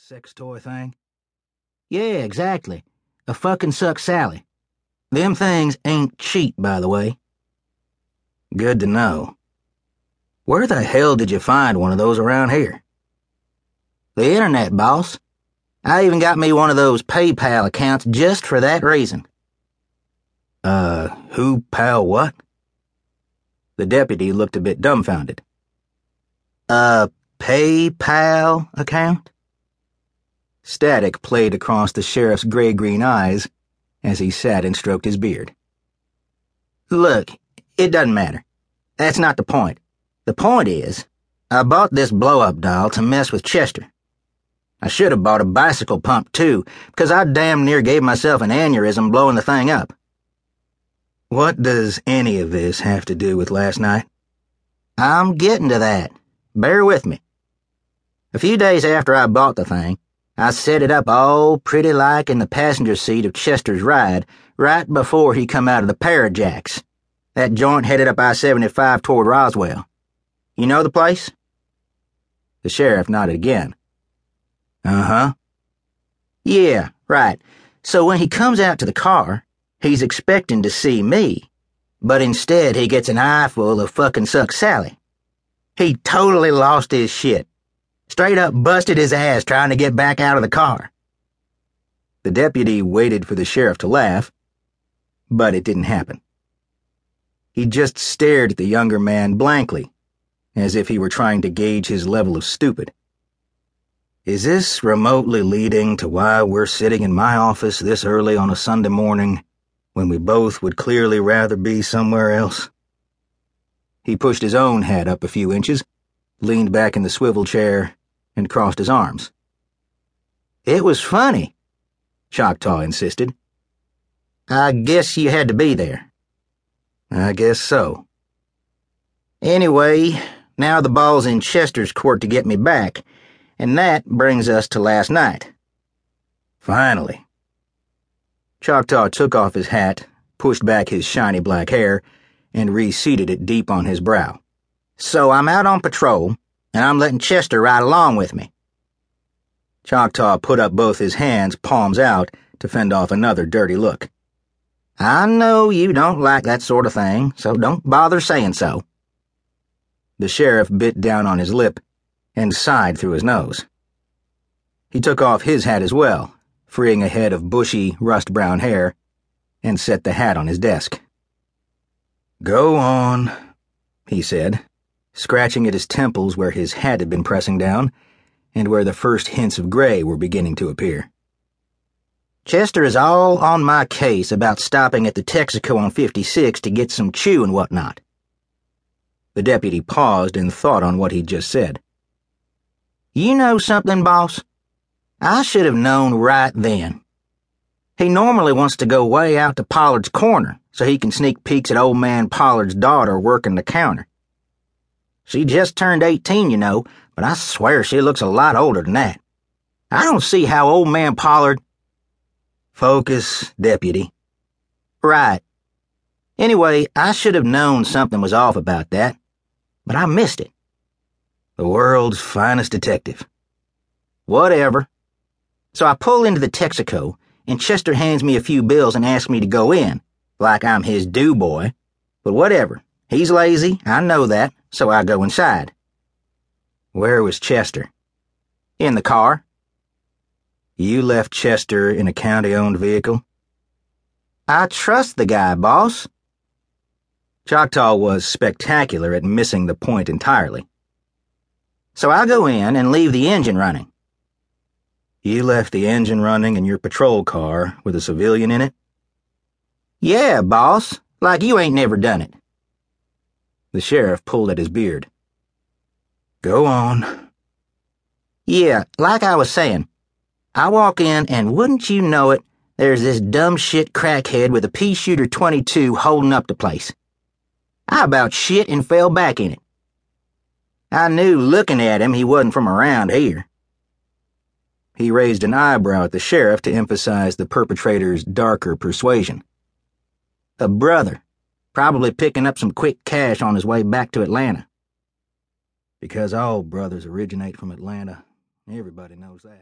sex toy thing? Yeah, exactly. A fucking suck Sally. Them things ain't cheap, by the way. Good to know. Where the hell did you find one of those around here? The internet, boss. I even got me one of those PayPal accounts just for that reason. Uh, who, pal, what? The deputy looked a bit dumbfounded. A PayPal account? Static played across the sheriff's gray green eyes as he sat and stroked his beard. Look, it doesn't matter. That's not the point. The point is, I bought this blow up doll to mess with Chester. I should have bought a bicycle pump too, because I damn near gave myself an aneurysm blowing the thing up. What does any of this have to do with last night? I'm getting to that. Bear with me. A few days after I bought the thing, I set it up all pretty like in the passenger seat of Chester's ride, right before he come out of the Parajacks. That joint headed up I-75 toward Roswell. You know the place? The sheriff nodded again. Uh-huh. Yeah, right. So when he comes out to the car, he's expecting to see me, but instead he gets an eyeful of fucking Suck Sally. He totally lost his shit. Straight up busted his ass trying to get back out of the car. The deputy waited for the sheriff to laugh, but it didn't happen. He just stared at the younger man blankly, as if he were trying to gauge his level of stupid. Is this remotely leading to why we're sitting in my office this early on a Sunday morning when we both would clearly rather be somewhere else? He pushed his own hat up a few inches, leaned back in the swivel chair, and crossed his arms. It was funny, Choctaw insisted. I guess you had to be there. I guess so. Anyway, now the ball's in Chester's court to get me back, and that brings us to last night. Finally. Choctaw took off his hat, pushed back his shiny black hair, and reseated it deep on his brow. So I'm out on patrol, and I'm letting Chester ride along with me. Choctaw put up both his hands, palms out, to fend off another dirty look. I know you don't like that sort of thing, so don't bother saying so. The sheriff bit down on his lip and sighed through his nose. He took off his hat as well, freeing a head of bushy, rust brown hair, and set the hat on his desk. Go on, he said, scratching at his temples where his hat had been pressing down and where the first hints of gray were beginning to appear. Chester is all on my case about stopping at the Texaco on 56 to get some chew and whatnot. The deputy paused and thought on what he'd just said. You know something, boss? I should have known right then. He normally wants to go way out to Pollard's corner so he can sneak peeks at old man Pollard's daughter working the counter. She just turned 18, you know, but I swear she looks a lot older than that. I don't see how old man Pollard. Focus, deputy. Right. Anyway, I should have known something was off about that, but I missed it. The world's finest detective. Whatever. So I pull into the Texaco, and Chester hands me a few bills and asks me to go in, like I'm his do boy. But whatever. He's lazy, I know that so I go inside. Where was Chester? In the car. You left Chester in a county owned vehicle? I trust the guy, boss. Choctaw was spectacular at missing the point entirely. So I go in and leave the engine running. You left the engine running in your patrol car with a civilian in it? Yeah, boss. Like you ain't never done it. The sheriff pulled at his beard. Go on. Yeah, like I was saying. I walk in, and wouldn't you know it, there's this dumb shit crackhead with a pea shooter 22 holding up the place. I about shit and fell back in it. I knew looking at him he wasn't from around here. He raised an eyebrow at the sheriff to emphasize the perpetrator's darker persuasion. A brother. Probably picking up some quick cash on his way back to Atlanta. Because all brothers originate from Atlanta. Everybody knows that.